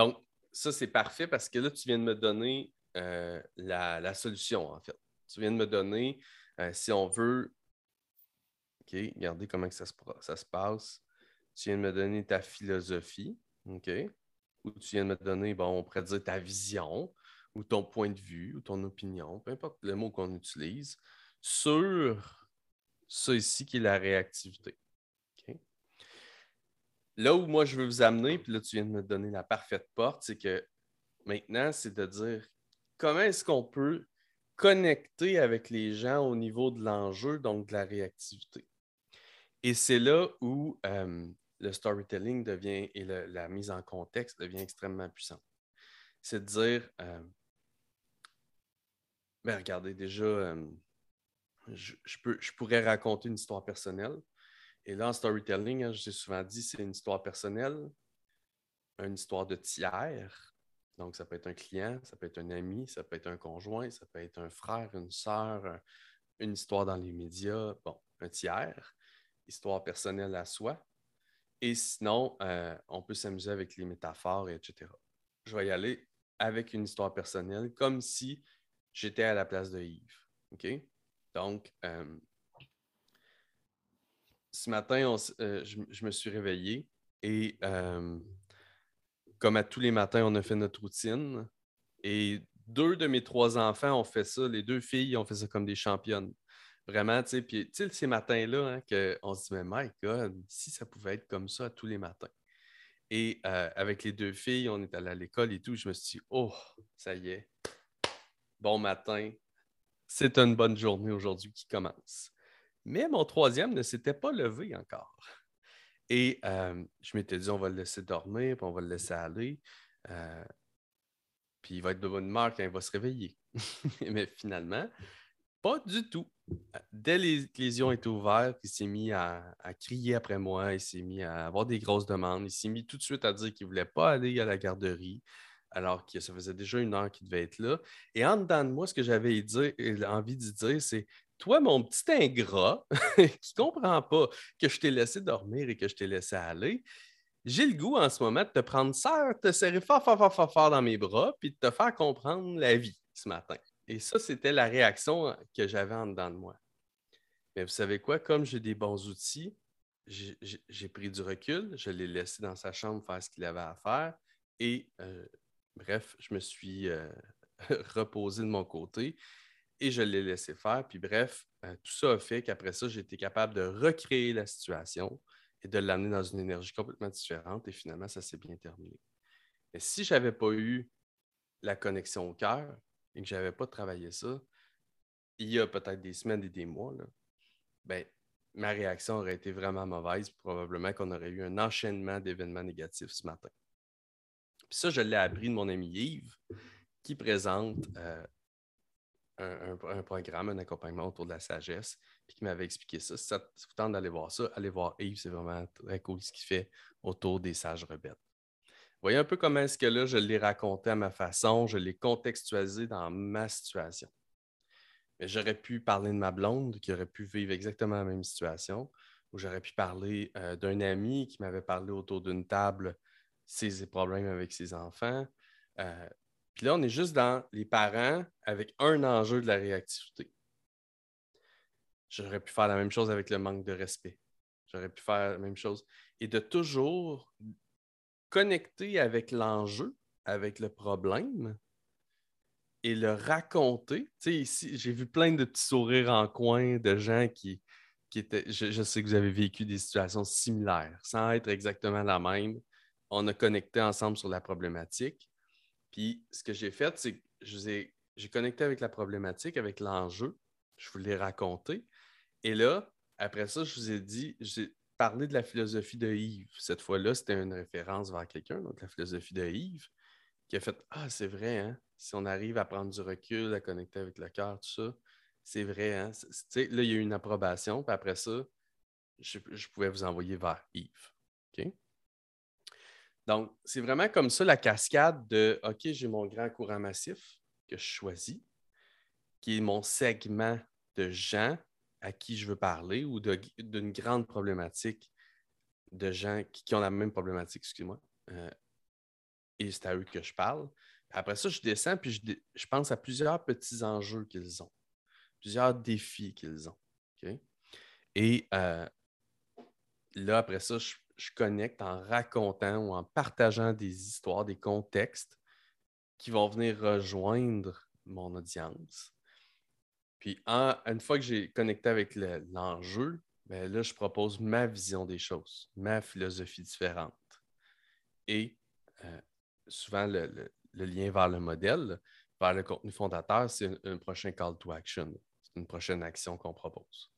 Donc, ça, c'est parfait parce que là, tu viens de me donner euh, la, solution, en fait. Tu viens de me donner, euh, si on veut, OK, regardez comment ça, se, ça se passe. Tu viens de me donner ta philosophie, OK? Ou tu viens de me donner, bon, on pourrait dire ta vision, ou ton point de vue, ou ton opinion, peu importe le mot qu'on utilise, sur ça ici qui est la réactivité. Là où moi je veux vous amener, puis là tu viens de me donner la parfaite porte, c'est que maintenant, c'est de dire comment est-ce qu'on peut connecter avec les gens au niveau de l'enjeu, donc de la réactivité? Et c'est là où euh, le storytelling devient et la mise en contexte devient extrêmement puissante. C'est de dire, euh, ben regardez, déjà, euh, je, pourrais raconter une histoire personnelle. Et là, en storytelling, hein, j'ai souvent dit, c'est une histoire personnelle, une histoire de tiers. Donc, ça peut être un client, ça peut être un ami, ça peut être un conjoint, ça peut être un frère, une sœur, une histoire dans les médias, bon, un tiers, histoire personnelle à soi. Et sinon, euh, on peut s'amuser avec les métaphores, etc. Je vais y aller avec une histoire personnelle, comme si j'étais à la place de Yves. OK? Donc, euh, ce matin, euh, je, me suis réveillé et comme à tous les matins, on a fait notre routine. Et deux de mes trois enfants ont fait ça. Les deux filles ont fait ça comme des championnes. Vraiment, tu sais, puis tu sais, ces matins-là, hein, qu'on se dit, mais my God, si ça pouvait être comme ça tous les matins. Et euh, avec les deux filles, on est allé à l'école et tout, je me suis dit, oh, ça y est, bon matin, c'est une bonne journée aujourd'hui qui commence. Mais mon troisième ne s'était pas levé encore. Et euh, je m'étais dit, on va le laisser dormir, puis on va le laisser aller. Euh, puis il va être de bonne humeur quand il va se réveiller. Mais finalement, pas du tout. Dès que les yeux étaient ouverts, il s'est mis à, crier après moi, il s'est mis à avoir des grosses demandes, il s'est mis tout de suite à dire qu'il ne voulait pas aller à la garderie, alors que ça faisait déjà une heure qu'il devait être là. Et en dedans de moi, ce que j'avais envie de dire, c'est Toi, mon petit ingrat, qui ne comprend pas que je t'ai laissé dormir et que je t'ai laissé aller, j'ai le goût en ce moment de te prendre ça, te serrer fort, fort, fort, fort, fort dans mes bras, puis de te faire comprendre la vie ce matin. Et ça, c'était la réaction que j'avais en dedans de moi. Mais vous savez quoi? Comme j'ai des bons outils, j'ai pris du recul, je l'ai laissé dans sa chambre faire ce qu'il avait à faire et euh, bref, je me suis euh, reposé de mon côté et je l'ai laissé faire. Puis bref, euh, tout ça a fait qu'après ça, j'ai été capable de recréer la situation et de l'amener dans une énergie complètement différente et finalement, ça s'est bien terminé. Mais si je n'avais pas eu la connexion au cœur, et que je n'avais pas travaillé ça, il y a peut-être des semaines et des mois, ben, ma réaction aurait été vraiment mauvaise. Probablement qu'on aurait eu un enchaînement d'événements négatifs ce matin. Puis ça, je l'ai appris de mon ami Yves, qui présente euh, un, programme, un accompagnement autour de la sagesse, puis qui m'avait expliqué ça. Si ça vous tente d'aller voir ça, allez voir Yves, c'est vraiment très cool ce qu'il fait autour des sages rebelles voyez un peu comment est-ce que là, je l'ai raconté à ma façon, je l'ai contextualisé dans ma situation. Mais j'aurais pu parler de ma blonde qui aurait pu vivre exactement la même situation, ou j'aurais pu parler euh, d'un ami qui m'avait parlé autour d'une table ses problèmes avec ses enfants. Euh, puis là, on est juste dans les parents avec un enjeu de la réactivité. J'aurais pu faire la même chose avec le manque de respect. J'aurais pu faire la même chose. Et de toujours connecter avec l'enjeu, avec le problème et le raconter. Tu sais, ici, j'ai vu plein de petits sourires en coin de gens qui, qui étaient. Je, sais que vous avez vécu des situations similaires, sans être exactement la même. On a connecté ensemble sur la problématique. Puis ce que j'ai fait, c'est que j'ai connecté avec la problématique, avec l'enjeu. Je vous l'ai raconté. Et là, après ça, je vous ai dit, parler de la philosophie de Yves. Cette fois-là, c'était une référence vers quelqu'un, donc la philosophie de Yves, qui a fait Ah, c'est vrai, hein? si on arrive à prendre du recul, à connecter avec le cœur, tout ça, c'est vrai. Hein? là, il y a eu une approbation, puis après ça, je, pouvais vous envoyer vers Yves. Donc, c'est vraiment comme ça la cascade de OK, j'ai mon grand courant massif que je choisis, qui est mon segment de gens à qui je veux parler ou d'une grande problématique de gens qui, ont la même problématique, excuse-moi. Euh, et c'est à eux que je parle. après ça, je descends puis je, pense à plusieurs petits enjeux qu'ils ont, plusieurs défis qu'ils ont. Et euh, là, après ça, je, je, connecte en racontant ou en partageant des histoires, des contextes qui vont venir rejoindre mon audience. Puis, une fois que j'ai connecté avec l'enjeu, ben là, je propose ma vision des choses, ma philosophie différente. Et euh, souvent, le, lien vers le modèle, vers le contenu fondateur, c'est un, prochain call to action. Une prochaine action qu'on propose.